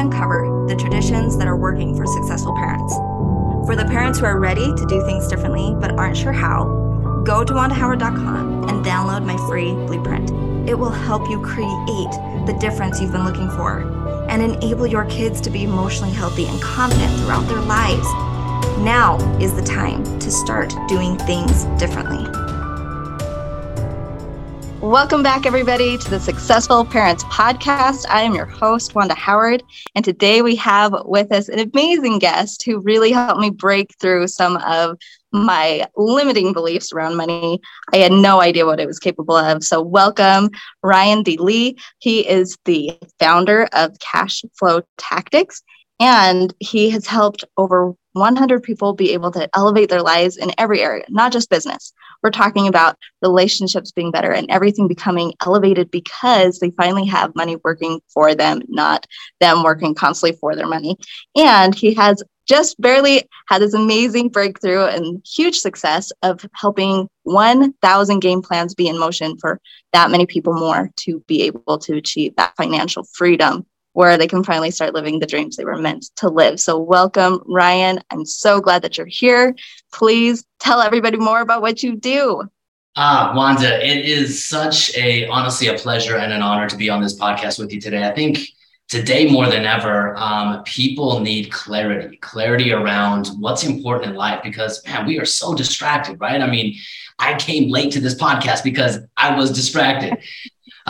uncover the traditions that are working for successful parents. For the parents who are ready to do things differently but aren't sure how, go to wandahoward.com and download my free blueprint. It will help you create the difference you've been looking for and enable your kids to be emotionally healthy and confident throughout their lives. Now is the time to start doing things differently. Welcome back, everybody, to the Successful Parents Podcast. I am your host, Wanda Howard, and today we have with us an amazing guest who really helped me break through some of my limiting beliefs around money. I had no idea what it was capable of. So, welcome, Ryan D. Lee. He is the founder of Cash Flow Tactics, and he has helped over 100 people be able to elevate their lives in every area, not just business. We're talking about relationships being better and everything becoming elevated because they finally have money working for them, not them working constantly for their money. And he has just barely had this amazing breakthrough and huge success of helping 1,000 game plans be in motion for that many people more to be able to achieve that financial freedom where they can finally start living the dreams they were meant to live. So, welcome, Ryan. I'm so glad that you're here. Please tell everybody more about what you do. Ah, Wanda, it is such a honestly a pleasure and an honor to be on this podcast with you today. I think today more than ever, um, people need clarity, clarity around what's important in life because man, we are so distracted, right? I mean, I came late to this podcast because I was distracted.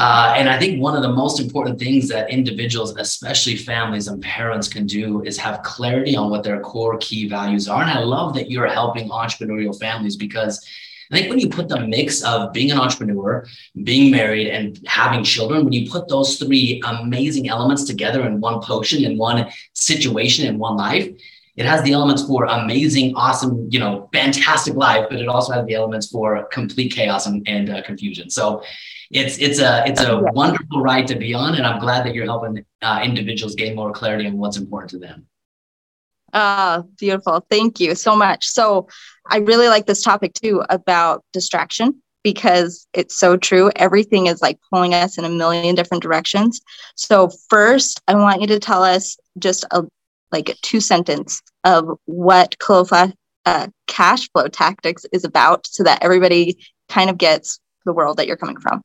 Uh, and I think one of the most important things that individuals, especially families and parents, can do is have clarity on what their core key values are. And I love that you're helping entrepreneurial families because I think when you put the mix of being an entrepreneur, being married, and having children, when you put those three amazing elements together in one potion, in one situation, in one life, it has the elements for amazing, awesome, you know, fantastic life, but it also has the elements for complete chaos and, and uh, confusion. So it's it's a it's a wonderful ride to be on, and I'm glad that you're helping uh, individuals gain more clarity on what's important to them. Ah, beautiful. Thank you so much. So, I really like this topic too about distraction because it's so true. Everything is like pulling us in a million different directions. So, first, I want you to tell us just a like a two sentence of what uh, cash flow tactics is about so that everybody kind of gets the world that you're coming from.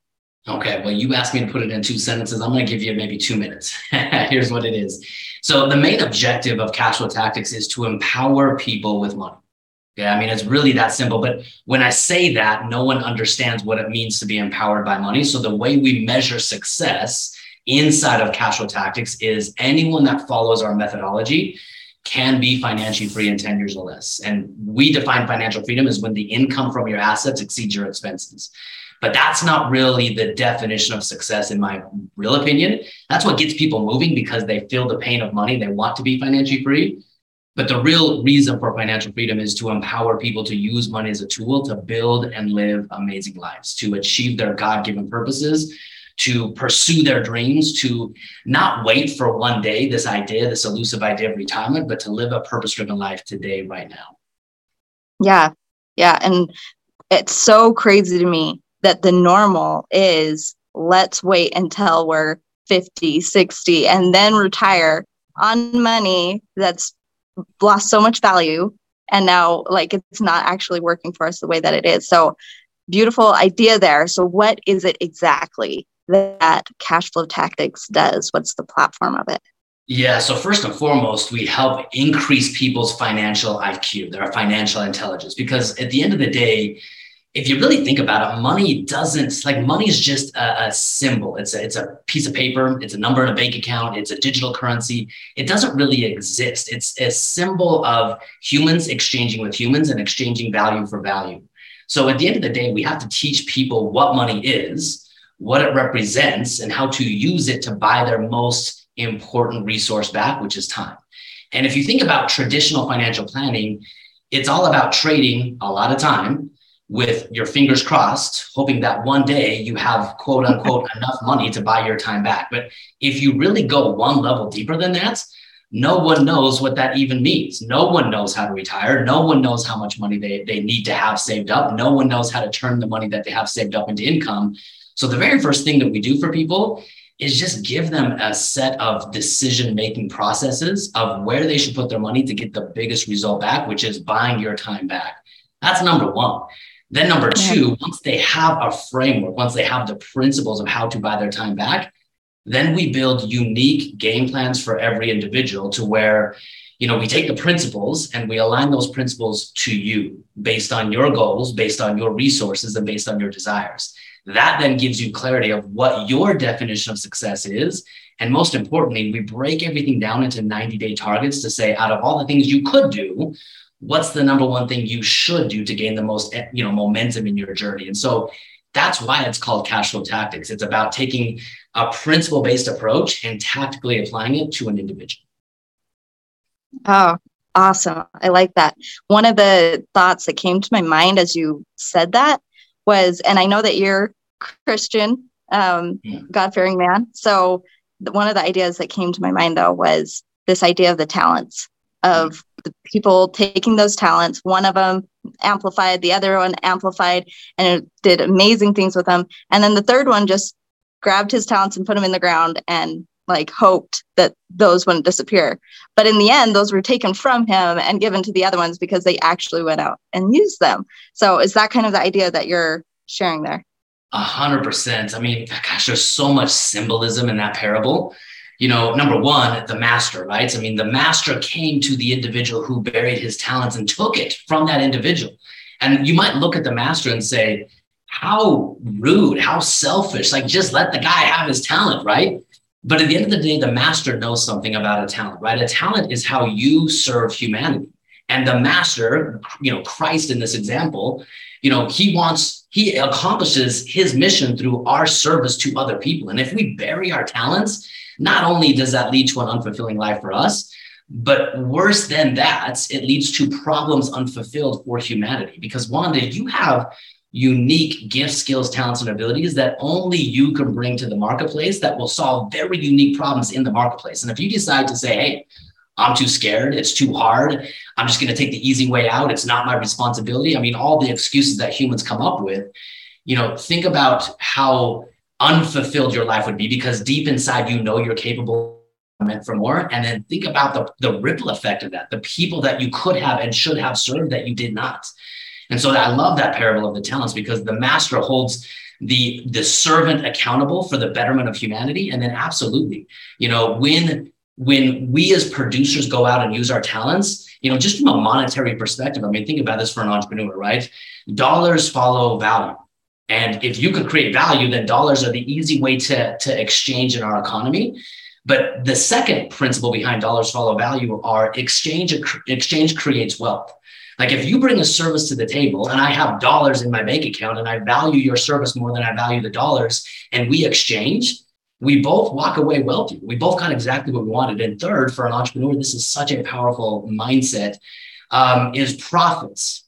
Okay, well, you asked me to put it in two sentences. I'm going to give you maybe two minutes. Here's what it is. So, the main objective of cash flow tactics is to empower people with money. Yeah, I mean, it's really that simple. But when I say that, no one understands what it means to be empowered by money. So, the way we measure success inside of cash flow tactics is anyone that follows our methodology can be financially free in 10 years or less. And we define financial freedom as when the income from your assets exceeds your expenses. But that's not really the definition of success, in my real opinion. That's what gets people moving because they feel the pain of money. They want to be financially free. But the real reason for financial freedom is to empower people to use money as a tool to build and live amazing lives, to achieve their God given purposes, to pursue their dreams, to not wait for one day, this idea, this elusive idea of retirement, but to live a purpose driven life today, right now. Yeah. Yeah. And it's so crazy to me that the normal is let's wait until we're 50, 60, and then retire on money that's lost so much value. And now, like, it's not actually working for us the way that it is. So, beautiful idea there. So, what is it exactly that cash flow tactics does? What's the platform of it? Yeah. So first and foremost, we help increase people's financial IQ, their financial intelligence, because at the end of the day, if you really think about it, money doesn't like money is just a, a, symbol. It's a, it's a piece of paper. It's a number in a bank account. It's a digital currency. It doesn't really exist. It's a symbol of humans exchanging with humans and exchanging value for value. So at the end of the day, we have to teach people what money is, what it represents, and how to use it to buy their most important resource back, which is time. And if you think about traditional financial planning, it's all about trading a lot of time with your fingers crossed, hoping that one day you have quote unquote enough money to buy your time back. But if you really go one level deeper than that, no one knows what that even means. No one knows how to retire. No one knows how much money they, they need to have saved up. No one knows how to turn the money that they have saved up into income. So the very first thing that we do for people is just give them a set of decision making processes of where they should put their money to get the biggest result back, which is buying your time back. That's number one. Then, number two, once they have a framework, once they have the principles of how to buy their time back, then we build unique game plans for every individual to where you know we take the principles and we align those principles to you based on your goals based on your resources and based on your desires that then gives you clarity of what your definition of success is. And most importantly, we break everything down into 90 day targets to say, out of all the things you could do, what's the number one thing you should do to gain the most you know momentum in your journey? And so that's why it's called cash flow tactics. It's about taking a principle based approach and tactically applying it to an individual. Oh awesome. I like that. One of the thoughts that came to my mind as you said that was, and I know that you're Christian, um, yeah. God fearing man. So one of the ideas that came to my mind though was this idea of the talents of the people taking those talents. One of them amplified, the other one amplified, and it did amazing things with them. And then the third one just grabbed his talents and put them in the ground and like hoped that those wouldn't disappear. But in the end, those were taken from him and given to the other ones because they actually went out and used them. So is that kind of the idea that you're sharing there? A hundred percent. I mean, gosh, there's so much symbolism in that parable. You know, number one, the master, right? I mean, the master came to the individual who buried his talents and took it from that individual. And you might look at the master and say, how rude, how selfish. Like, just let the guy have his talent, right? But at the end of the day, the master knows something about a talent, right? A talent is how you serve humanity. And the master, you know, Christ in this example, you know, he wants, he accomplishes his mission through our service to other people. And if we bury our talents, not only does that lead to an unfulfilling life for us, but worse than that, it leads to problems unfulfilled for humanity. Because Wanda, you have unique gifts, skills, talents, and abilities that only you can bring to the marketplace that will solve very unique problems in the marketplace. And if you decide to say, hey, I'm too scared, it's too hard, I'm just going to take the easy way out, it's not my responsibility. I mean, all the excuses that humans come up with, you know, think about how unfulfilled your life would be because deep inside you know you're capable meant for more and then think about the, the ripple effect of that the people that you could have and should have served that you did not and so I love that parable of the talents because the master holds the the servant accountable for the betterment of humanity. And then absolutely, you know, when when we as producers go out and use our talents, you know, just from a monetary perspective, I mean, think about this for an entrepreneur, right? Dollars follow value. And if you could create value, then dollars are the easy way to, to exchange in our economy. But the second principle behind dollars follow value are exchange exchange creates wealth. Like if you bring a service to the table and I have dollars in my bank account and I value your service more than I value the dollars and we exchange, we both walk away wealthy. We both got exactly what we wanted. And third, for an entrepreneur, this is such a powerful mindset, um, is profits.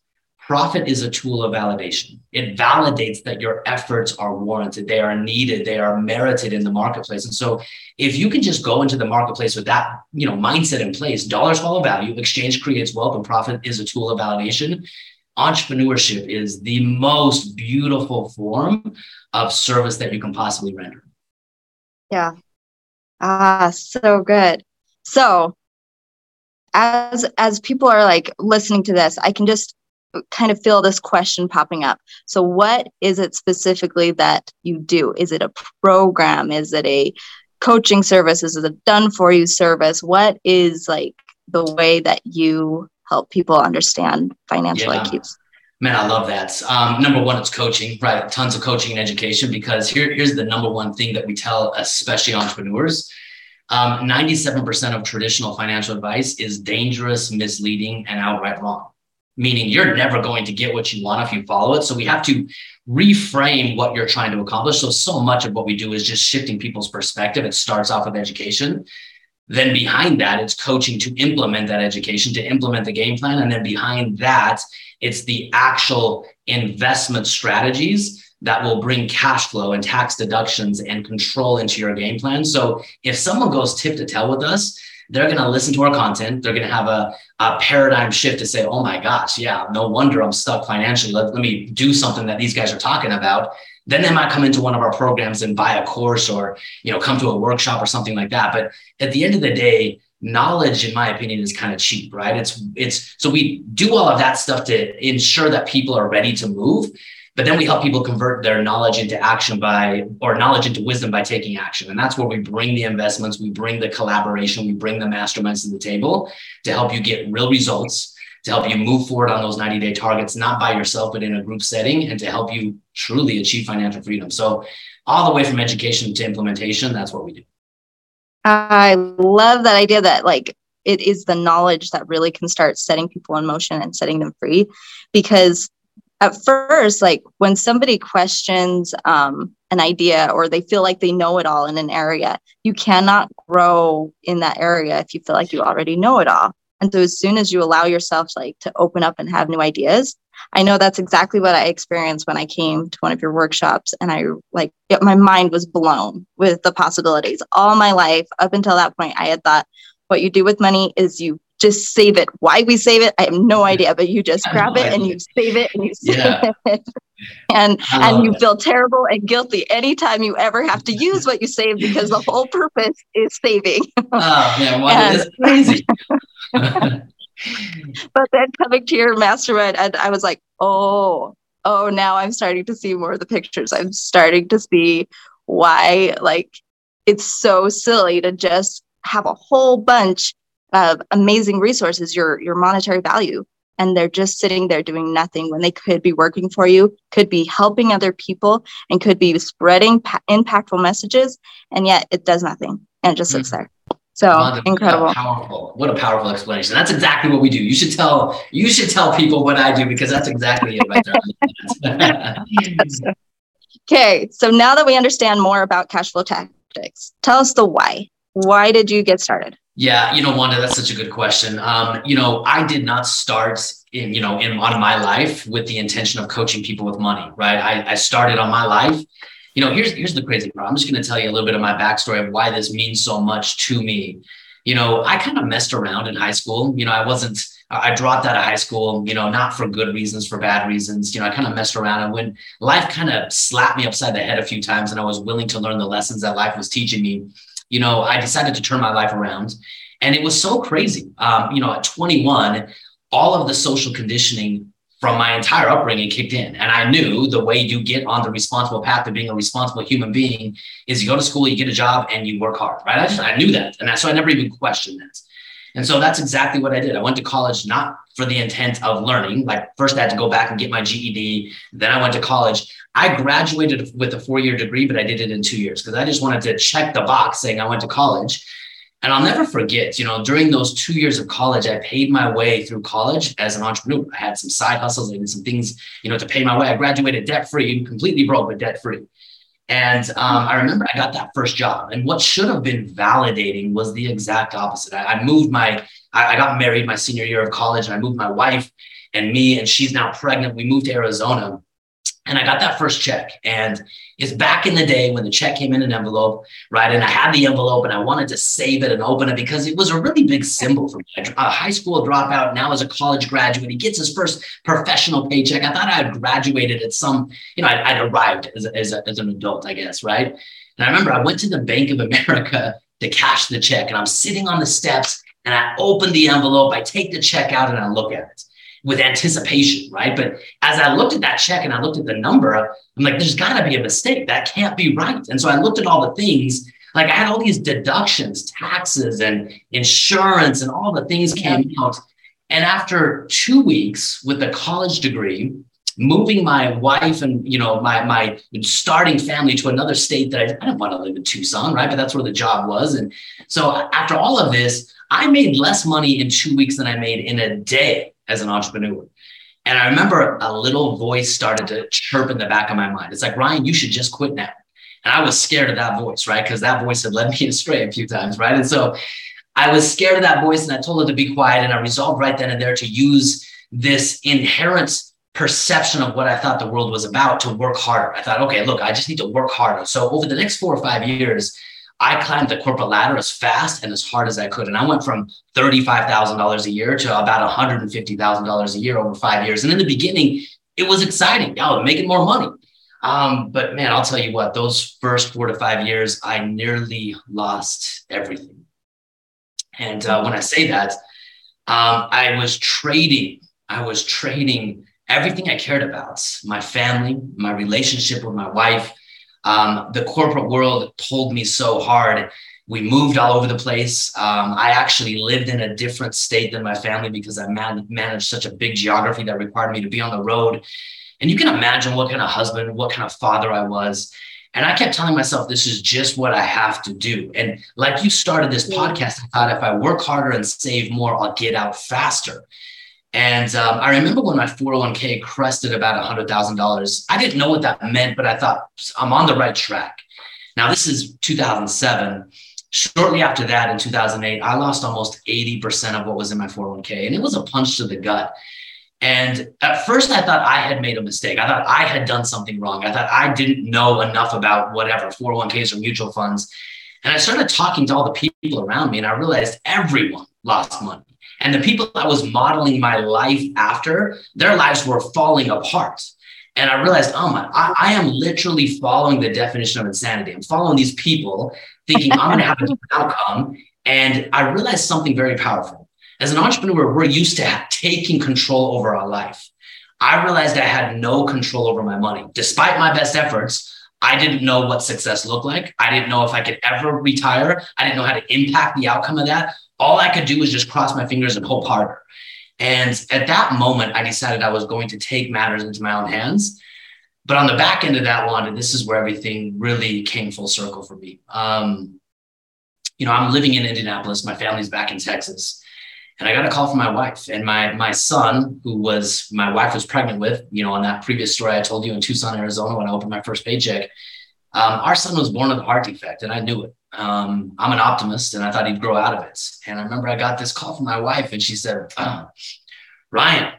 Profit is a tool of validation. It validates that your efforts are warranted, they are needed, they are merited in the marketplace. And so, if you can just go into the marketplace with that, you know, mindset in place, dollars follow value, exchange creates wealth, and profit is a tool of validation. Entrepreneurship is the most beautiful form of service that you can possibly render. Yeah. Ah, so good. So, as as people are like listening to this, I can just kind of feel this question popping up. So, what is it specifically that you do? Is it a program? Is it a coaching service? Is it a done for you service? What is like the way that you help people understand financial yeah. IQs? Man, I love that. Um, number one, it's coaching, right? Tons of coaching and education because here, here's the number one thing that we tell, especially entrepreneurs. Um, 97% of traditional financial advice is dangerous, misleading, and outright wrong meaning you're never going to get what you want if you follow it. So we have to reframe what you're trying to accomplish. So, so much of what we do is just shifting people's perspective. It starts off with education. Then behind that, it's coaching to implement that education, to implement the game plan. And then behind that, it's the actual investment strategies that will bring cash flow and tax deductions and control into your game plan. So if someone goes tip to tail with us, they're going to listen to our content. They're going to have a, a paradigm shift to say, oh my gosh, yeah, no wonder I'm stuck financially. Let, let me do something that these guys are talking about. then they might come into one of our programs and buy a course or you know come to a workshop or something like that but at the end of the day knowledge in my opinion is kind of cheap right it's it's so we do all of that stuff to ensure that people are ready to move but then we help people convert their knowledge into action by or knowledge into wisdom by taking action and that's where we bring the investments we bring the collaboration we bring the masterminds to the table to help you get real results to help you move forward on those 90 day targets, not by yourself, but in a group setting, and to help you truly achieve financial freedom. So, all the way from education to implementation, that's what we do. I love that idea that, like, it is the knowledge that really can start setting people in motion and setting them free. Because at first, like, when somebody questions um, an idea or they feel like they know it all in an area, you cannot grow in that area if you feel like you already know it all. And so as soon as you allow yourself like to open up and have new ideas, I know that's exactly what I experienced when I came to one of your workshops and I like it, my mind was blown with the possibilities. All my life up until that point I had thought what you do with money is you just save it. Why we save it, I have no idea, but you just grab it and you save it and you save yeah. it. and and you feel terrible and guilty anytime you ever have to use what you save because the whole purpose is saving. oh man, well, that's crazy. but then coming to your mastermind, and I was like, oh, oh, now I'm starting to see more of the pictures. I'm starting to see why, like, it's so silly to just have a whole bunch of amazing resources, your your monetary value, and they're just sitting there doing nothing when they could be working for you, could be helping other people, and could be spreading pa- impactful messages, and yet it does nothing and just mm-hmm. sits there. So incredible. Powerful. What a powerful explanation. That's exactly what we do. You should tell you should tell people what I do because that's exactly it right okay. So now that we understand more about cash flow tactics, tell us the why. Why did you get started? Yeah, you know, Wanda, that's such a good question. Um, you know, I did not start in, you know, in on my life with the intention of coaching people with money, right? I, I started on my life you know, here's here's the crazy part. I'm just going to tell you a little bit of my backstory of why this means so much to me. You know, I kind of messed around in high school. You know, I wasn't. I dropped out of high school. You know, not for good reasons, for bad reasons. You know, I kind of messed around, and when life kind of slapped me upside the head a few times, and I was willing to learn the lessons that life was teaching me, you know, I decided to turn my life around. And it was so crazy. Um, you know, at 21, all of the social conditioning from my entire upbringing kicked in. And I knew the way you get on the responsible path to being a responsible human being is you go to school, you get a job, and you work hard, right? I just I knew that. And so I never even questioned that. And so that's exactly what I did. I went to college not for the intent of learning. Like first I had to go back and get my GED. Then I went to college. I graduated with a four-year degree, but I did it in two years because I just wanted to check the box saying I went to college. And I'll never forget, you know, during those two years of college, I paid my way through college as an entrepreneur. I had some side hustles, did some things, you know, to pay my way. I graduated debt free, completely broke, but debt free. And um, I remember I got that first job. And what should have been validating was the exact opposite. I, I moved my, I, I got married my senior year of college, and I moved my wife and me, and she's now pregnant. We moved to Arizona. And I got that first check. And it's back in the day when the check came in an envelope, right? And I had the envelope and I wanted to save it and open it because it was a really big symbol for me. A high school dropout, now as a college graduate, he gets his first professional paycheck. I thought I had graduated at some, you know, I'd, I'd arrived as, as, a, as an adult, I guess, right? And I remember I went to the Bank of America to cash the check and I'm sitting on the steps and I open the envelope, I take the check out and I look at it with anticipation, right? But as I looked at that check and I looked at the number, I'm like, there's got to be a mistake. That can't be right. And so I looked at all the things. Like I had all these deductions, taxes, and insurance, and all the things came out. And after two weeks with a college degree, moving my wife and you know my my starting family to another state that I, I didn't want to live in Tucson, right? But that's where the job was. And so after all of this, I made less money in two weeks than I made in a day as an entrepreneur. And I remember a little voice started to chirp in the back of my mind. It's like, Ryan, you should just quit now. And I was scared of that voice, right? Because that voice had led me astray a few times, right? And so I was scared of that voice and I told it to be quiet. And I resolved right then and there to use this inherent perception of what I thought the world was about to work harder. I thought, okay, look, I just need to work harder. So over the next four or five years, I climbed the corporate ladder as fast and as hard as I could. And I went from $35,000 a year to about $150,000 a year over five years. And in the beginning, it was exciting. I was making more money. Um, but man, I'll tell you what, those first four to five years, I nearly lost everything. And uh, when I say that, um, I was trading, I was trading everything I cared about my family, my relationship with my wife. Um, the corporate world pulled me so hard. We moved all over the place. Um, I actually lived in a different state than my family because I man- managed such a big geography that required me to be on the road. And you can imagine what kind of husband, what kind of father I was. And I kept telling myself, this is just what I have to do. And like you started this podcast, I thought if I work harder and save more, I'll get out faster. And um, I remember when my 401k crested about $100,000, I didn't know what that meant, but I thought I'm on the right track. Now, this is 2007. Shortly after that, in 2008, I lost almost 80% of what was in my 401k. And it was a punch to the gut. And at first, I thought I had made a mistake. I thought I had done something wrong. I thought I didn't know enough about whatever 401ks or mutual funds. And I started talking to all the people around me, and I realized everyone lost money. And the people I was modeling my life after, their lives were falling apart. And I realized, oh my, I, I am literally following the definition of insanity. I'm following these people thinking I'm going to have a different outcome. And I realized something very powerful as an entrepreneur, we're used to taking control over our life. I realized I had no control over my money. Despite my best efforts, I didn't know what success looked like. I didn't know if I could ever retire. I didn't know how to impact the outcome of that. All I could do was just cross my fingers and hope harder. And at that moment, I decided I was going to take matters into my own hands. But on the back end of that one, and this is where everything really came full circle for me. Um, you know, I'm living in Indianapolis. My family's back in Texas. And I got a call from my wife and my my son, who was my wife was pregnant with, you know, on that previous story I told you in Tucson, Arizona, when I opened my first paycheck. Um, our son was born with a heart defect, and I knew it. Um, I'm an optimist, and I thought he'd grow out of it. And I remember I got this call from my wife, and she said, uh, "Ryan,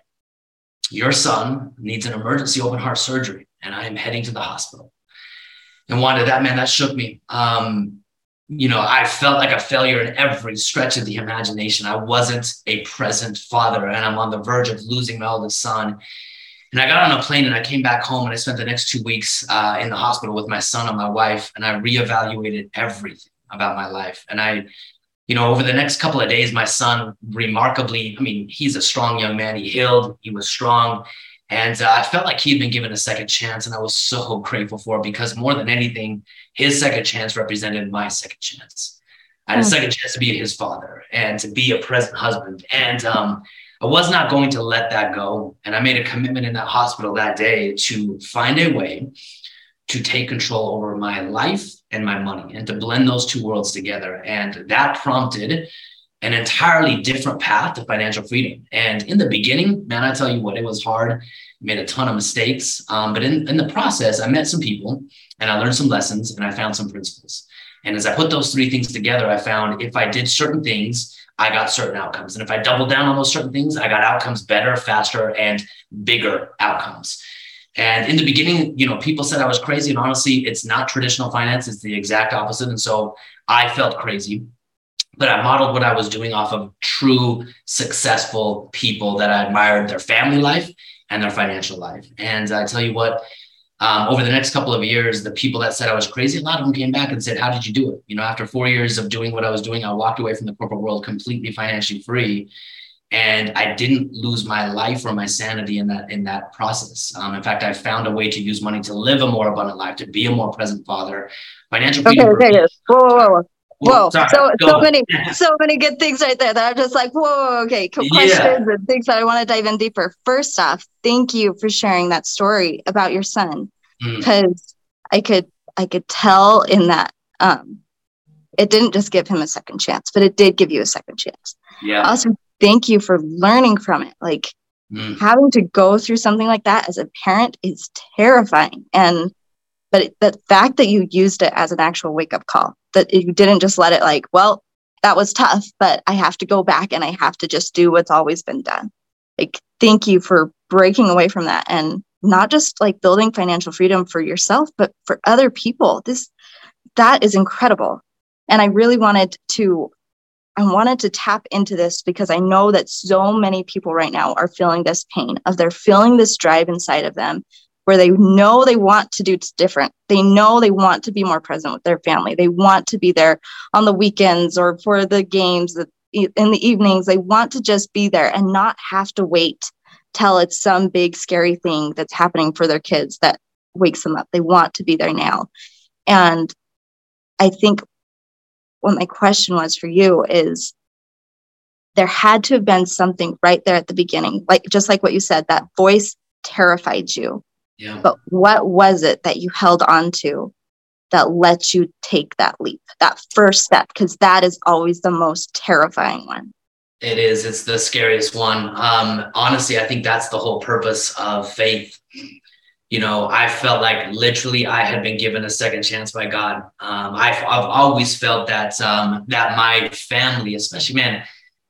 your son needs an emergency open heart surgery, and I am heading to the hospital." And Wanda, that man, that shook me. Um, you know, I felt like a failure in every stretch of the imagination. I wasn't a present father, and I'm on the verge of losing my oldest son. And I got on a plane and I came back home and I spent the next two weeks uh, in the hospital with my son and my wife, and I reevaluated everything about my life. And I, you know, over the next couple of days, my son remarkably, I mean, he's a strong young man. He healed, he was strong. And uh, I felt like he'd been given a second chance, and I was so grateful for it because more than anything, his second chance represented my second chance. I had a hmm. second chance to be his father and to be a present husband. And um, I was not going to let that go. And I made a commitment in that hospital that day to find a way to take control over my life and my money and to blend those two worlds together. And that prompted an entirely different path to financial freedom. And in the beginning, man, I tell you what, it was hard. Made a ton of mistakes. Um, but in, in the process, I met some people and I learned some lessons and I found some principles. And as I put those three things together, I found if I did certain things, I got certain outcomes. And if I doubled down on those certain things, I got outcomes better, faster, and bigger outcomes. And in the beginning, you know, people said I was crazy. And honestly, it's not traditional finance, it's the exact opposite. And so I felt crazy but I modeled what I was doing off of true successful people that I admired their family life and their financial life. And I tell you what, um, over the next couple of years, the people that said I was crazy, a lot of them came back and said, How did you do it? You know, after four years of doing what I was doing, I walked away from the corporate world completely financially free. And I didn't lose my life or my sanity in that in that process. Um, in fact, I found a way to use money to live a more abundant life, to be a more present father. Financial freedom. Okay, okay, whoa, whoa, whoa. Whoa, Sorry, so so many so many good things right there that are just like whoa okay questions yeah. and things that I want to dive in deeper. First off, thank you for sharing that story about your son because mm. I could I could tell in that um it didn't just give him a second chance, but it did give you a second chance. Yeah. Also, thank you for learning from it. Like mm. having to go through something like that as a parent is terrifying and but the fact that you used it as an actual wake up call that you didn't just let it like, well, that was tough, but I have to go back and I have to just do what's always been done. Like, thank you for breaking away from that and not just like building financial freedom for yourself, but for other people. This, that is incredible. And I really wanted to, I wanted to tap into this because I know that so many people right now are feeling this pain of they're feeling this drive inside of them where they know they want to do different. They know they want to be more present with their family. They want to be there on the weekends or for the games in the evenings. They want to just be there and not have to wait till it's some big scary thing that's happening for their kids that wakes them up. They want to be there now. And I think what my question was for you is there had to have been something right there at the beginning, like just like what you said, that voice terrified you. Yeah. But what was it that you held on to that let you take that leap, that first step? Because that is always the most terrifying one. It is. It's the scariest one. Um, honestly, I think that's the whole purpose of faith. You know, I felt like literally I had been given a second chance by God. Um, I've, I've always felt that um, that my family, especially man,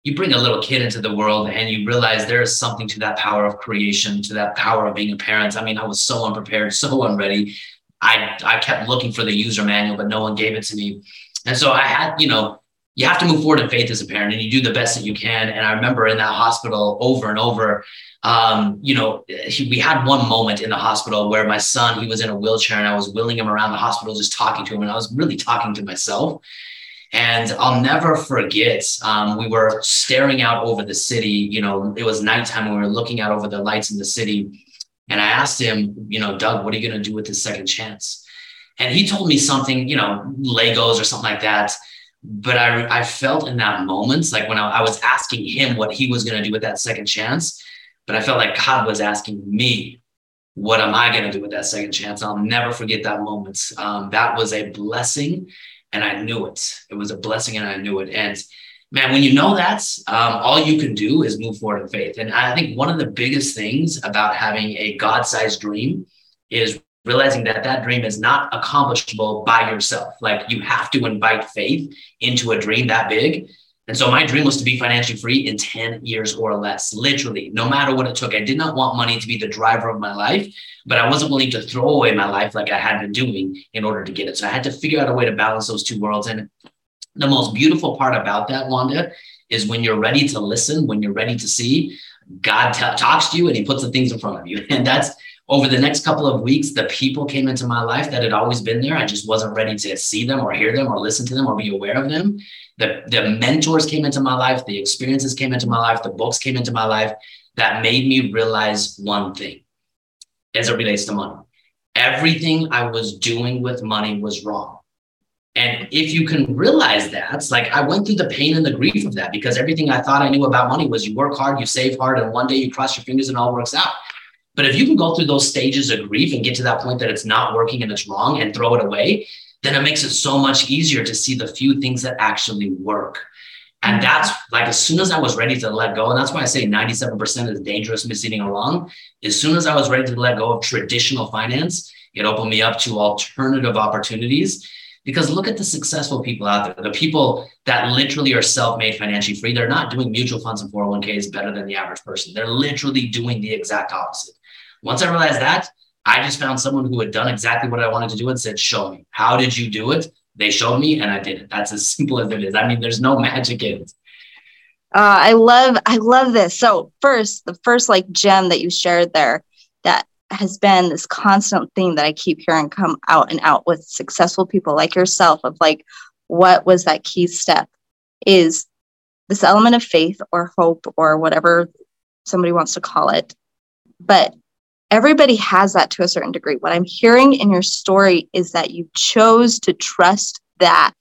you bring a little kid into the world and you realize there is something to that power of creation, to that power of being a parent. I mean, I was so unprepared, so unready. I I kept looking for the user manual, but no one gave it to me. And so I had, you know, you have to move forward in faith as a parent and you do the best that you can. And I remember in that hospital over and over, um, you know, he, we had one moment in the hospital where my son, he was in a wheelchair and I was wheeling him around the hospital, just talking to him. And I was really talking to myself. And I'll never forget, um, we were staring out over the city. You know, it was nighttime. We were looking out over the lights in the city. And I asked him, you know, Doug, what are you going to do with this second chance? And he told me something, you know, Legos or something like that. But I, I felt in that moment, like when I, I was asking him what he was going to do with that second chance, but I felt like God was asking me, what am I going to do with that second chance? I'll never forget that moment. Um, that was a blessing and I knew it. It was a blessing and I knew it. And man, when you know that, um, all you can do is move forward in faith. And I think one of the biggest things about having a God sized dream is realizing that that dream is not accomplishable by yourself. Like you have to invite faith into a dream that big. And so my dream was to be financially free in 10 years or less, literally, no matter what it took. I did not want money to be the driver of my life, but I wasn't willing to throw away my life like I had been doing in order to get it. So I had to figure out a way to balance those two worlds. And the most beautiful part about that, Wanda, is when you're ready to listen, when you're ready to see, God t- talks to you and he puts the things in front of you. And that's over the next couple of weeks, the people came into my life that had always been there. I just wasn't ready to see them or hear them or listen to them or be aware of them. The, the mentors came into my life, the experiences came into my life, the books came into my life that made me realize one thing as it relates to money. Everything I was doing with money was wrong. And if you can realize that, like I went through the pain and the grief of that because everything I thought I knew about money was you work hard, you save hard, and one day you cross your fingers and all works out. But if you can go through those stages of grief and get to that point that it's not working and it's wrong and throw it away, then it makes it so much easier to see the few things that actually work. And mm-hmm. that's like as soon as I was ready to let go, and that's why I say 97% is dangerous misleading along. As soon as I was ready to let go of traditional finance, it opened me up to alternative opportunities. Because look at the successful people out there, the people that literally are self made financially free. They're not doing mutual funds and 401ks better than the average person. They're literally doing the exact opposite. Once I realized that, I just found someone who had done exactly what I wanted to do and said, Show me. How did you do it? They showed me and I did it. That's as simple as it is. I mean, there's no magic in it. Uh, I love, I love this. So first, the first like gem that you shared there that has been this constant thing that I keep hearing come out and out with successful people like yourself of like, what was that key step is this element of faith or hope or whatever somebody wants to call it but everybody has that to a certain degree. What I'm hearing in your story is that you chose to trust that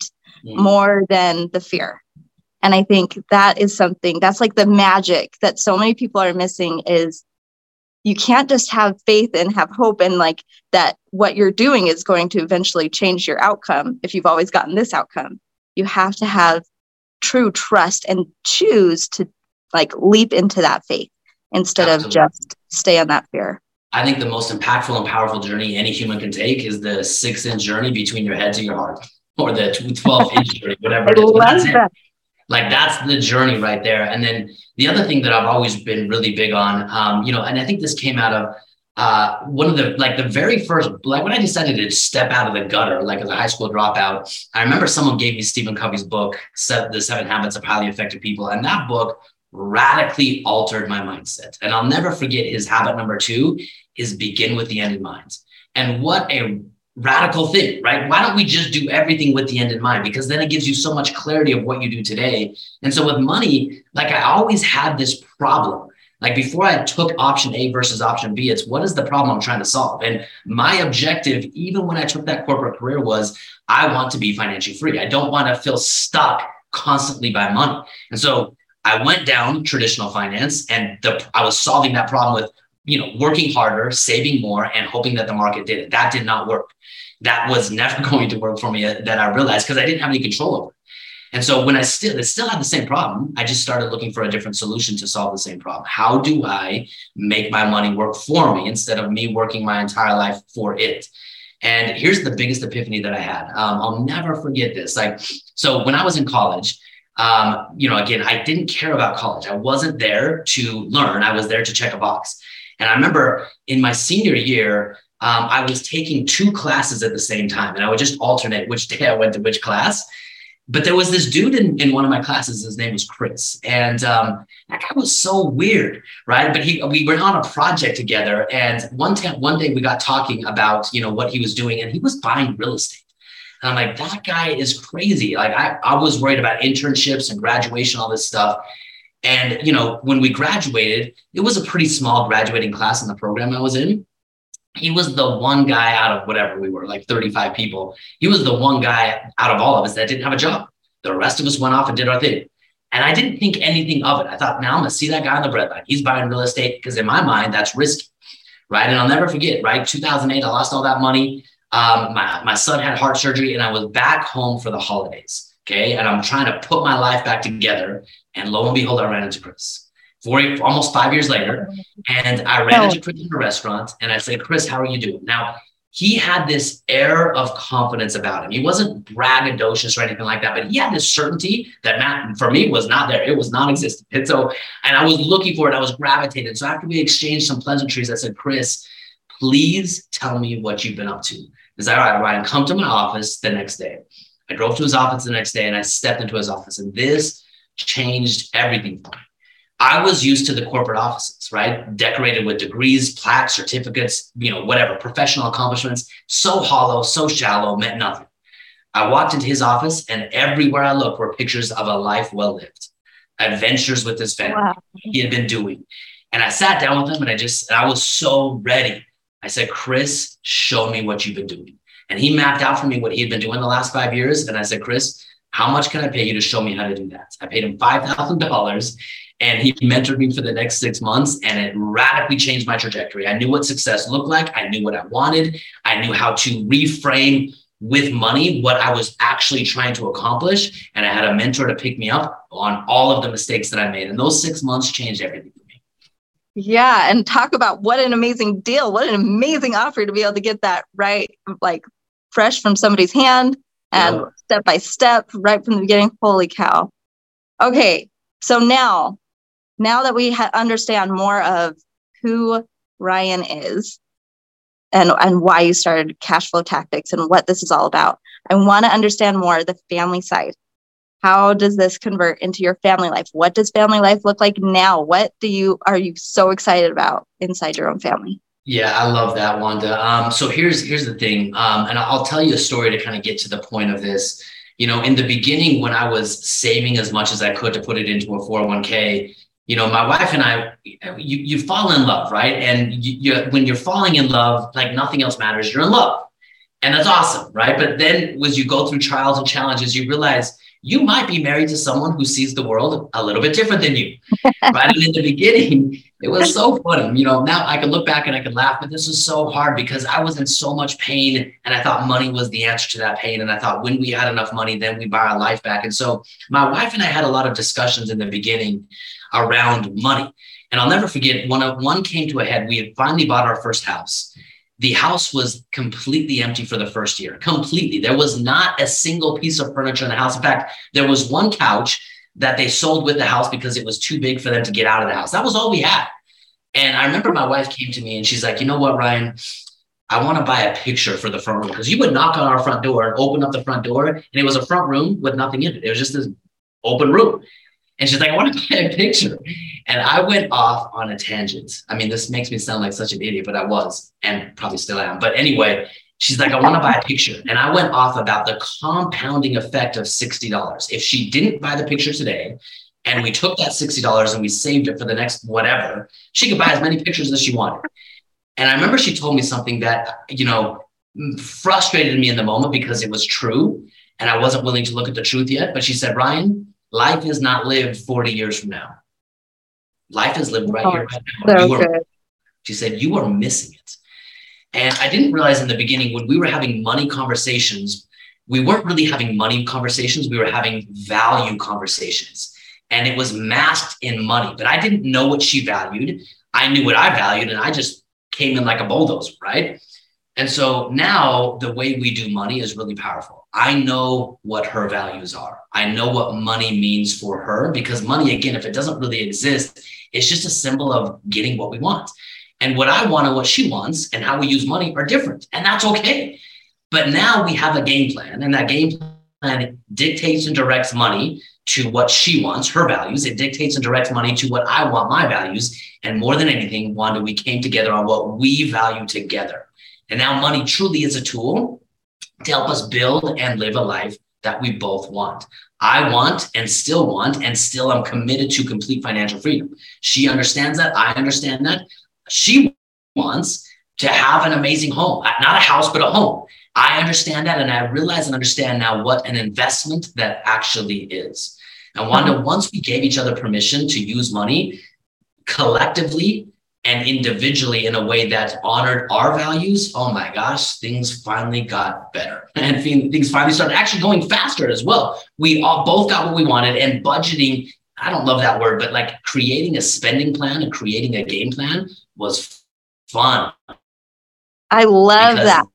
mm. more than the fear. And I think that is something that's like the magic that so many people are missing is you can't just have faith and have hope and like that what you're doing is going to eventually change your outcome if you've always gotten this outcome. You have to have true trust and choose to like leap into that faith instead Absolutely. of just stay on that fear. I think the most impactful and powerful journey any human can take is the six inch journey between your head to your heart or the 12 inch journey, whatever it is. That's that. Like that's the journey right there. And then the other thing that I've always been really big on, um, you know, and I think this came out of uh, one of the like the very first like when I decided to step out of the gutter, like as a high school dropout, I remember someone gave me Stephen Covey's book, The Seven Habits of Highly Effective People, and that book radically altered my mindset. And I'll never forget his habit number two is begin with the end in mind. And what a radical thing, right? Why don't we just do everything with the end in mind? Because then it gives you so much clarity of what you do today. And so with money, like I always had this problem. Like before I took option A versus option B, it's what is the problem I'm trying to solve? And my objective, even when I took that corporate career, was I want to be financially free. I don't want to feel stuck constantly by money. And so I went down traditional finance and the, I was solving that problem with you know, working harder, saving more, and hoping that the market did it. That did not work. That was never going to work for me. Uh, that I realized because I didn't have any control over it. And so when I still, it still had the same problem, I just started looking for a different solution to solve the same problem. How do I make my money work for me instead of me working my entire life for it? And here's the biggest epiphany that I had. Um, I'll never forget this. Like, so when I was in college, um, you know, again, I didn't care about college. I wasn't there to learn. I was there to check a box. And I remember in my senior year, um, I was taking two classes at the same time, and I would just alternate which day I went to which class. But there was this dude in, in one of my classes. His name was Chris, and um, that guy was so weird, right? But he we were on a project together, and one time one day we got talking about you know what he was doing, and he was buying real estate. And I'm like, that guy is crazy. Like I, I was worried about internships and graduation, all this stuff. And, you know, when we graduated, it was a pretty small graduating class in the program I was in. He was the one guy out of whatever we were, like 35 people. He was the one guy out of all of us that didn't have a job. The rest of us went off and did our thing. And I didn't think anything of it. I thought, now I'm to see that guy on the bread line. He's buying real estate because in my mind, that's risky. Right. And I'll never forget, right? 2008, I lost all that money. Um, my, my son had heart surgery and I was back home for the holidays. Okay. And I'm trying to put my life back together. And lo and behold, I ran into Chris. Four, almost five years later. And I ran into Chris in a restaurant and I said, Chris, how are you doing? Now, he had this air of confidence about him. He wasn't braggadocious or anything like that, but he had this certainty that Matt, for me, was not there. It was non existent. And so, and I was looking for it. I was gravitated. So after we exchanged some pleasantries, I said, Chris, please tell me what you've been up to. Is that all right, Ryan? Come to my office the next day. I drove to his office the next day and I stepped into his office, and this changed everything for me. I was used to the corporate offices, right? Decorated with degrees, plaques, certificates, you know, whatever, professional accomplishments. So hollow, so shallow, meant nothing. I walked into his office, and everywhere I looked were pictures of a life well lived, adventures with his family wow. he had been doing. And I sat down with him, and I just, and I was so ready. I said, Chris, show me what you've been doing. And he mapped out for me what he had been doing the last five years. And I said, Chris, how much can I pay you to show me how to do that? I paid him $5,000 and he mentored me for the next six months and it radically changed my trajectory. I knew what success looked like. I knew what I wanted. I knew how to reframe with money what I was actually trying to accomplish. And I had a mentor to pick me up on all of the mistakes that I made. And those six months changed everything. Yeah, and talk about what an amazing deal. What an amazing offer to be able to get that right, like fresh from somebody's hand and yeah. step by step, right from the beginning. Holy cow. Okay, so now, now that we ha- understand more of who Ryan is and, and why you started cash flow tactics and what this is all about, I want to understand more the family side how does this convert into your family life? What does family life look like now? What do you are you so excited about inside your own family? Yeah i love that wanda. Um, so here's here's the thing. Um, and i'll tell you a story to kind of get to the point of this. You know in the beginning when i was saving as much as i could to put it into a 401k you know my wife and i you, you fall in love right? And you, you when you're falling in love like nothing else matters. You're in love. And that's awesome right? But then as you go through trials and challenges you realize you might be married to someone who sees the world a little bit different than you. right. And in the beginning, it was so funny. You know, now I can look back and I can laugh, but this was so hard because I was in so much pain and I thought money was the answer to that pain. And I thought when we had enough money, then we buy our life back. And so my wife and I had a lot of discussions in the beginning around money. And I'll never forget when one came to a head. We had finally bought our first house the house was completely empty for the first year. Completely. There was not a single piece of furniture in the house. In fact, there was one couch that they sold with the house because it was too big for them to get out of the house. That was all we had. And I remember my wife came to me and she's like, you know what, Ryan? I want to buy a picture for the front room because you would knock on our front door and open up the front door, and it was a front room with nothing in it. It was just this open room. And she's like, I want to buy a picture. And I went off on a tangent. I mean, this makes me sound like such an idiot, but I was and probably still am. But anyway, she's like, I want to buy a picture. And I went off about the compounding effect of $60. If she didn't buy the picture today, and we took that $60 and we saved it for the next whatever, she could buy as many pictures as she wanted. And I remember she told me something that, you know, frustrated me in the moment because it was true and I wasn't willing to look at the truth yet. But she said, Ryan, life is not lived 40 years from now. Life is lived right oh, here, right now. So are, she said, You are missing it. And I didn't realize in the beginning when we were having money conversations, we weren't really having money conversations, we were having value conversations. And it was masked in money, but I didn't know what she valued. I knew what I valued, and I just came in like a bulldozer, right? And so now the way we do money is really powerful. I know what her values are. I know what money means for her because money, again, if it doesn't really exist, it's just a symbol of getting what we want. And what I want and what she wants and how we use money are different. And that's okay. But now we have a game plan, and that game plan dictates and directs money to what she wants, her values. It dictates and directs money to what I want, my values. And more than anything, Wanda, we came together on what we value together. And now money truly is a tool to help us build and live a life that we both want. I want and still want, and still I'm committed to complete financial freedom. She understands that. I understand that. She wants to have an amazing home, uh, not a house, but a home. I understand that. And I realize and understand now what an investment that actually is. And Wanda, mm-hmm. once we gave each other permission to use money collectively and individually in a way that honored our values, oh my gosh, things finally got better. And things finally started actually going faster as well. We all both got what we wanted and budgeting. I don't love that word, but like creating a spending plan and creating a game plan was fun. I love that.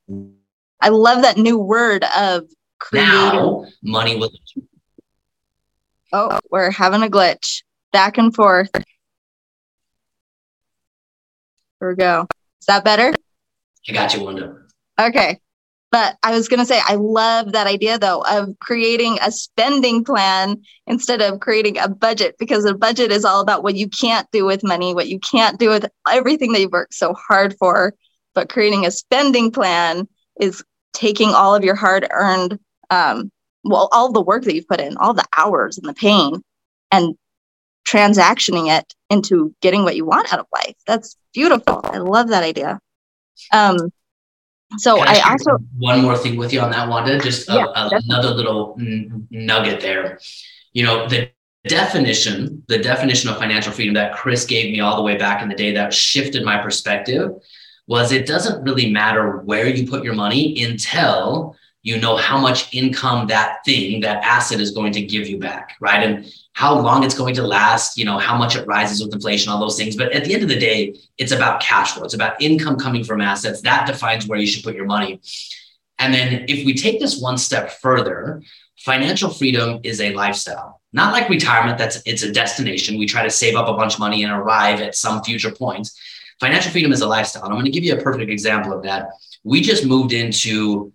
I love that new word of creating. Now, money was. Oh, we're having a glitch. Back and forth. Here we go. Is that better? I got you, Wanda. Okay. But I was going to say, I love that idea though of creating a spending plan instead of creating a budget because a budget is all about what you can't do with money, what you can't do with everything that you've worked so hard for. But creating a spending plan is taking all of your hard earned, um, well, all the work that you've put in, all the hours and the pain, and transactioning it into getting what you want out of life. That's beautiful. I love that idea. Um, so I, I also one more thing with you on that, Wanda. Just a, yeah, a, another little n- nugget there. You know the definition, the definition of financial freedom that Chris gave me all the way back in the day that shifted my perspective was it doesn't really matter where you put your money until you know how much income that thing, that asset is going to give you back, right? And how long it's going to last, you know, how much it rises with inflation, all those things. But at the end of the day, it's about cash flow. It's about income coming from assets. That defines where you should put your money. And then if we take this one step further, financial freedom is a lifestyle. Not like retirement, that's it's a destination. We try to save up a bunch of money and arrive at some future point. Financial freedom is a lifestyle. And I'm going to give you a perfect example of that. We just moved into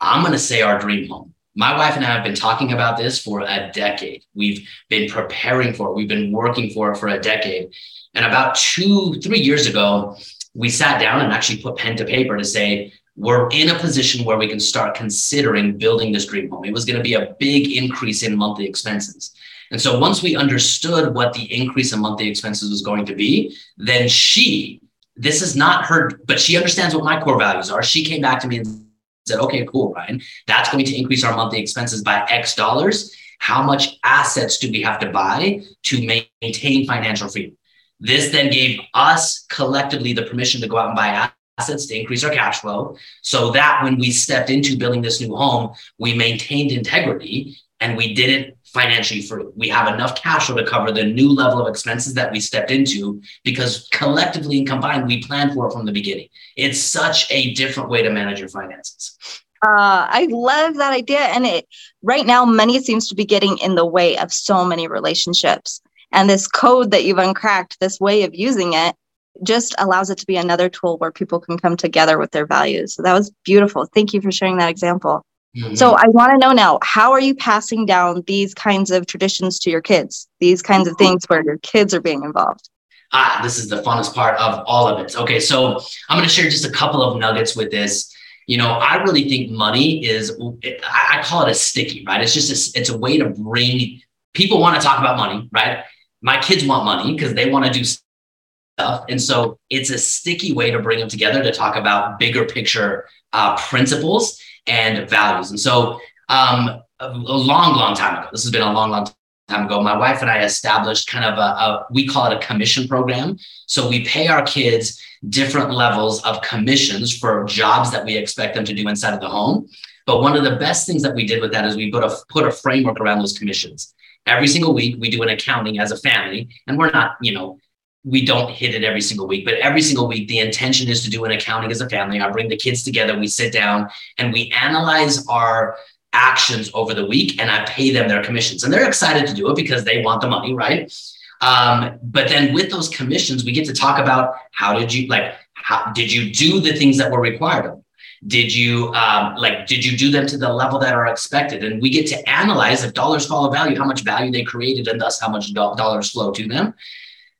I'm going to say our dream home. My wife and I have been talking about this for a decade. We've been preparing for it. We've been working for it for a decade. And about two, three years ago, we sat down and actually put pen to paper to say, we're in a position where we can start considering building this dream home. It was going to be a big increase in monthly expenses. And so once we understood what the increase in monthly expenses was going to be, then she, this is not her, but she understands what my core values are. She came back to me and said, okay, cool, Ryan, that's going to increase our monthly expenses by X dollars. How much assets do we have to buy to maintain financial freedom? This then gave us collectively the permission to go out and buy assets to increase our cash flow so that when we stepped into building this new home, we maintained integrity and we did it financially free. We have enough cash flow to cover the new level of expenses that we stepped into because collectively and combined, we planned for it from the beginning. It's such a different way to manage your finances. Uh, I love that idea. And it right now, money seems to be getting in the way of so many relationships. And this code that you've uncracked, this way of using it, just allows it to be another tool where people can come together with their values. So that was beautiful. Thank you for sharing that example. Mm-hmm. So I want to know now, how are you passing down these kinds of traditions to your kids? These kinds of things where your kids are being involved? Ah, this is the funnest part of all of it. Okay, so I'm going to share just a couple of nuggets with this. You know, I really think money is, I call it a sticky, right? It's just, a, it's a way to bring, people want to talk about money, right? My kids want money because they want to do stuff. And so it's a sticky way to bring them together to talk about bigger picture uh, principles and values. And so um, a, long, long time ago, this has been a long, long time ago, my wife and I established kind of a, a, we call it a commission program. So we pay our kids different levels of commissions for jobs that we expect them to do inside of the home. But one of the best things that we did with that is we put a put a framework around those commissions. Every single week we do an accounting as a family, and we're not, you know, we don't hit it every single week, but every single week, the intention is to do an accounting as a family. I bring the kids together, we sit down and we analyze our actions over the week and I pay them their commissions. And they're excited to do it because they want the money, right? Um, but then with those commissions, we get to talk about how did you like, how did you do the things that were required of you? Did you um, like, did you do them to the level that are expected? And we get to analyze if dollars follow value, how much value they created and thus how much do- dollars flow to them.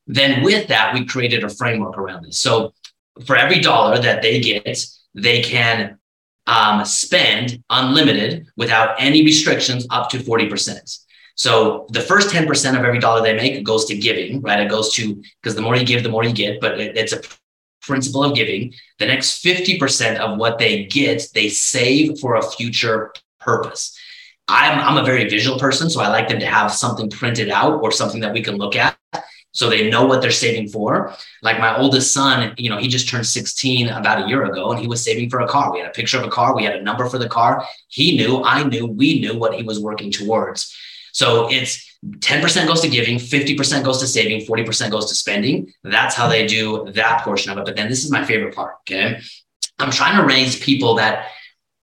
Then with that, we created a framework around this. So for every dollar that they get, they can um, spend unlimited without any restrictions up to 40%. So the first 10% of every dollar they make goes to giving, right? It goes to, because the more you give, the more you get, but it, it's a principle of giving. The next 50% of what they get, they save for a future purpose. I'm, I'm a very visual person, so I like them to have something printed out or something that we can look at so they know what they're saving for. Like my oldest son, you know, he just turned 16 about a year ago and he was saving for a car. We had a picture of a car, we had a number for the car. He knew, I knew, we knew what he was working towards. So it's 10% goes to giving, 50% goes to saving, 40% goes to spending. That's how they do that portion of it. But then this is my favorite part. Okay. I'm trying to raise people that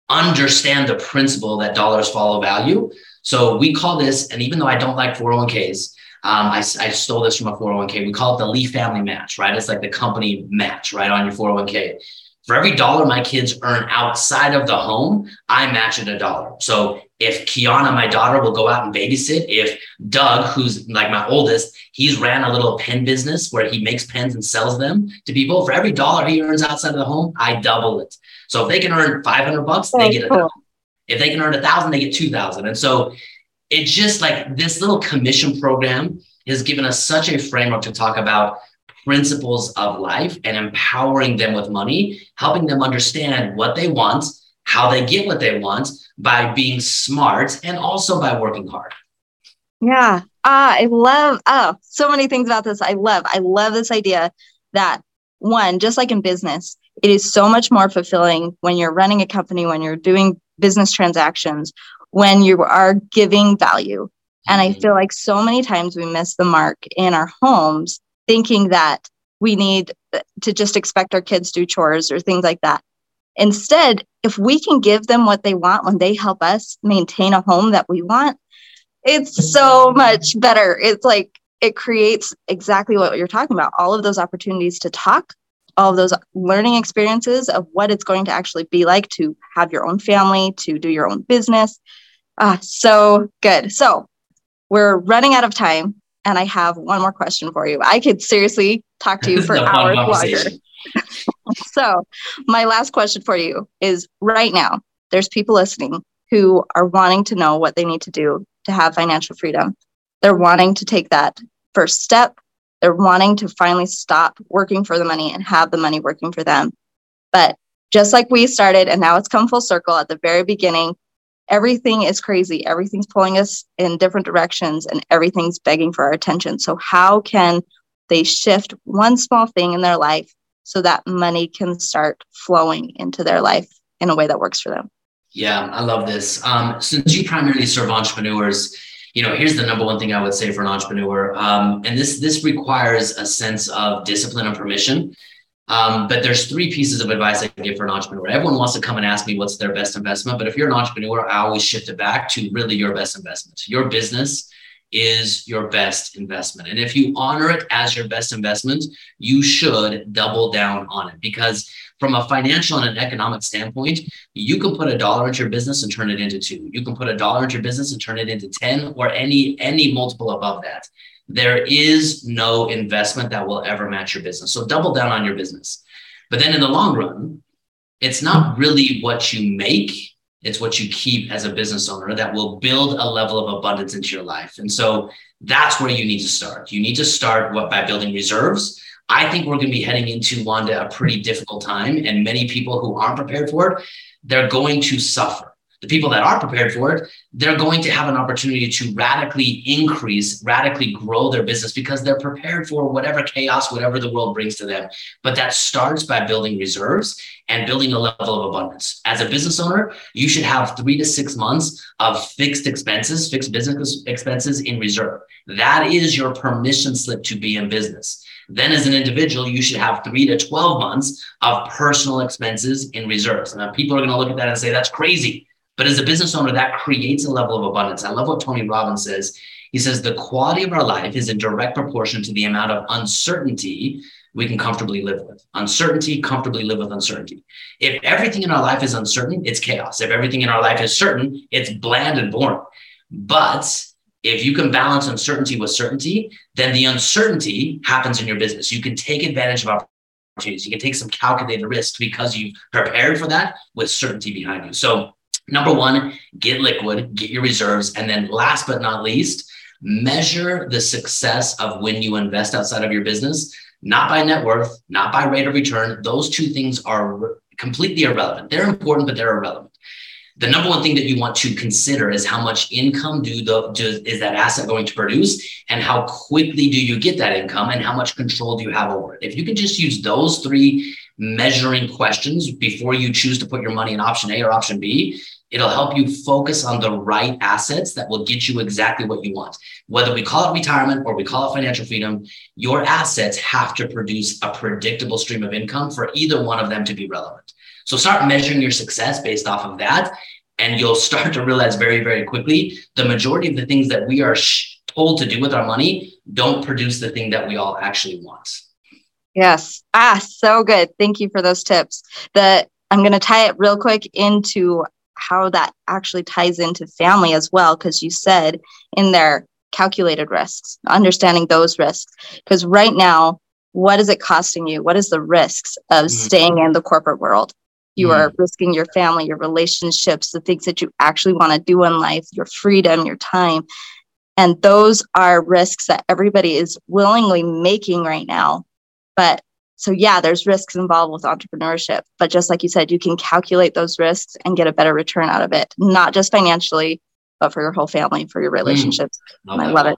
understand the principle that dollars follow value. So we call this, and even though I don't like 401ks, um, I, I stole this from a 401k. We call it the Lee family match, right? It's like the company match, right, on your 401k. For every dollar my kids earn outside of the home, I match it a dollar. So if Kiana, my daughter, will go out and babysit, if Doug, who's like my oldest, he's ran a little pen business where he makes pens and sells them to people. For every dollar he earns outside of the home, I double it. So if they can earn 500 bucks, they get a thousand. If they can earn a thousand, they get 2000. And so it's just like this little commission program has given us such a framework to talk about principles of life and empowering them with money, helping them understand what they want, how they get what they want by being smart and also by working hard. Yeah. Ah, I love oh, so many things about this. I love. I love this idea that one, just like in business, it is so much more fulfilling when you're running a company, when you're doing business transactions, when you are giving value. And I mm-hmm. feel like so many times we miss the mark in our homes thinking that we need to just expect our kids to do chores or things like that. Instead, if we can give them what they want when they help us maintain a home that we want, it's so much better. It's like it creates exactly what you're talking about all of those opportunities to talk, all of those learning experiences of what it's going to actually be like to have your own family, to do your own business, Ah, so good. So we're running out of time, and I have one more question for you. I could seriously talk to you for hours longer. so, my last question for you is right now, there's people listening who are wanting to know what they need to do to have financial freedom. They're wanting to take that first step. They're wanting to finally stop working for the money and have the money working for them. But just like we started, and now it's come full circle at the very beginning, everything is crazy. Everything's pulling us in different directions and everything's begging for our attention. So, how can they shift one small thing in their life so that money can start flowing into their life in a way that works for them? Yeah, I love this. Um, since you primarily serve entrepreneurs, you know, here's the number one thing I would say for an entrepreneur, um, and this this requires a sense of discipline and permission. Um, but there's three pieces of advice I give for an entrepreneur. Everyone wants to come and ask me what's their best investment, but if you're an entrepreneur, I always shift it back to really your best investment. Your business is your best investment. And if you honor it as your best investment, you should double down on it because from a financial and an economic standpoint, you can put a dollar into your business and turn it into two. You can put a dollar into your business and turn it into 10 or any any multiple above that. There is no investment that will ever match your business. So double down on your business. But then in the long run, it's not really what you make, it's what you keep as a business owner that will build a level of abundance into your life. And so that's where you need to start. You need to start what by building reserves. I think we're going to be heading into Wanda a pretty difficult time, and many people who aren't prepared for it, they're going to suffer the people that are prepared for it, they're going to have an opportunity to radically increase, radically grow their business because they're prepared for whatever chaos, whatever the world brings to them. But that starts by building reserves and building a level of abundance. As a business owner, you should have three to six months of fixed expenses, fixed business expenses in reserve. That is your permission slip to be in business. Then, as an individual, you should have three to 12 months of personal expenses in reserves. Now, people are going to look at that and say, that's crazy. But as a business owner, that creates a level of abundance. I love what Tony Robbins says. He says the quality of our life is in direct proportion to the amount of uncertainty we can comfortably live with. Uncertainty, comfortably live with uncertainty. If everything in our life is uncertain, it's chaos. If everything in our life is certain, it's bland and boring. But if you can balance uncertainty with certainty, then the uncertainty happens in your business. You can take advantage of opportunities. You can take some calculated risks because you've prepared for that with certainty behind you. So Number one, get liquid, get your reserves. And then last but not least, measure the success of when you invest outside of your business, not by net worth, not by rate of return. Those two things are completely irrelevant. They're important, but they're irrelevant. The number one thing that you want to consider is how much income do the do, is that asset going to produce, and how quickly do you get that income, and how much control do you have over it. If you can just use those three measuring questions before you choose to put your money in option A or option B, It'll help you focus on the right assets that will get you exactly what you want. Whether we call it retirement or we call it financial freedom, your assets have to produce a predictable stream of income for either one of them to be relevant. So start measuring your success based off of that. And you'll start to realize very, very quickly the majority of the things that we are told to do with our money don't produce the thing that we all actually want. Yes. Ah, so good. Thank you for those tips. The I'm going to tie it real quick into how that actually ties into family as well because you said in their calculated risks understanding those risks because right now what is it costing you what is the risks of mm. staying in the corporate world you mm. are risking your family your relationships the things that you actually want to do in life your freedom your time and those are risks that everybody is willingly making right now but so yeah there's risks involved with entrepreneurship but just like you said you can calculate those risks and get a better return out of it not just financially but for your whole family for your mm. relationships mm, i love it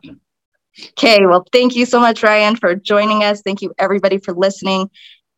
okay well thank you so much ryan for joining us thank you everybody for listening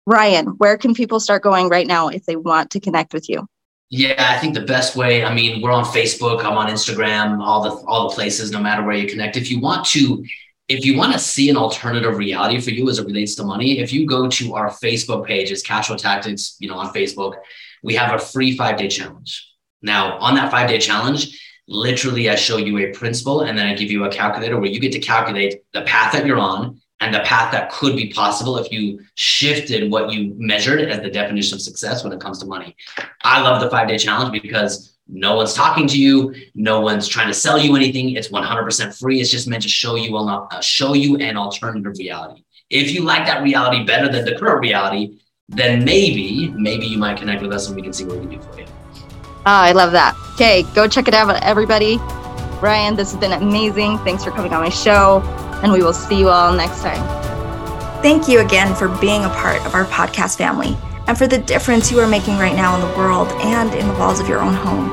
ryan where can people start going right now if they want to connect with you yeah, I think the best way. I mean, we're on Facebook. I'm on Instagram. All the all the places. No matter where you connect. If you want to if you want to see an alternative reality for you as it relates to money, if you go to our Facebook page, it's Cashflow Tactics, you know, on Facebook, we have a free five day challenge. Now, on that five day challenge, literally, I show you a principle and then I give you a calculator where you get to calculate the path that you're on and the path that could be possible if you shifted what you measured as the definition of success when it comes to money. I love the five day challenge because no one's talking to you. No one's trying to sell you anything. It's 100% free. It's just meant to show you a uh, show you an alternative reality. If you like that reality better than the current reality, then maybe maybe you might connect with us and we can see what we can do for you. Oh, I love that. Okay, go check it out, everybody. Ryan, this has been amazing. Thanks for coming on my show, and we will see you all next time. Thank you again for being a part of our podcast family and for the difference you are making right now in the world and in the walls of your own home.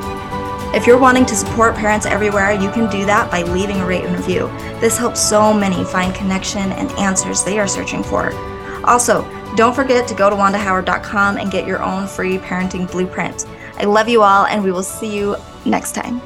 If you're wanting to support parents everywhere, you can do that by leaving a rate and review. This helps so many find connection and answers they are searching for. Also, don't forget to go to wandahoward.com and get your own free parenting blueprint. I love you all, and we will see you next time.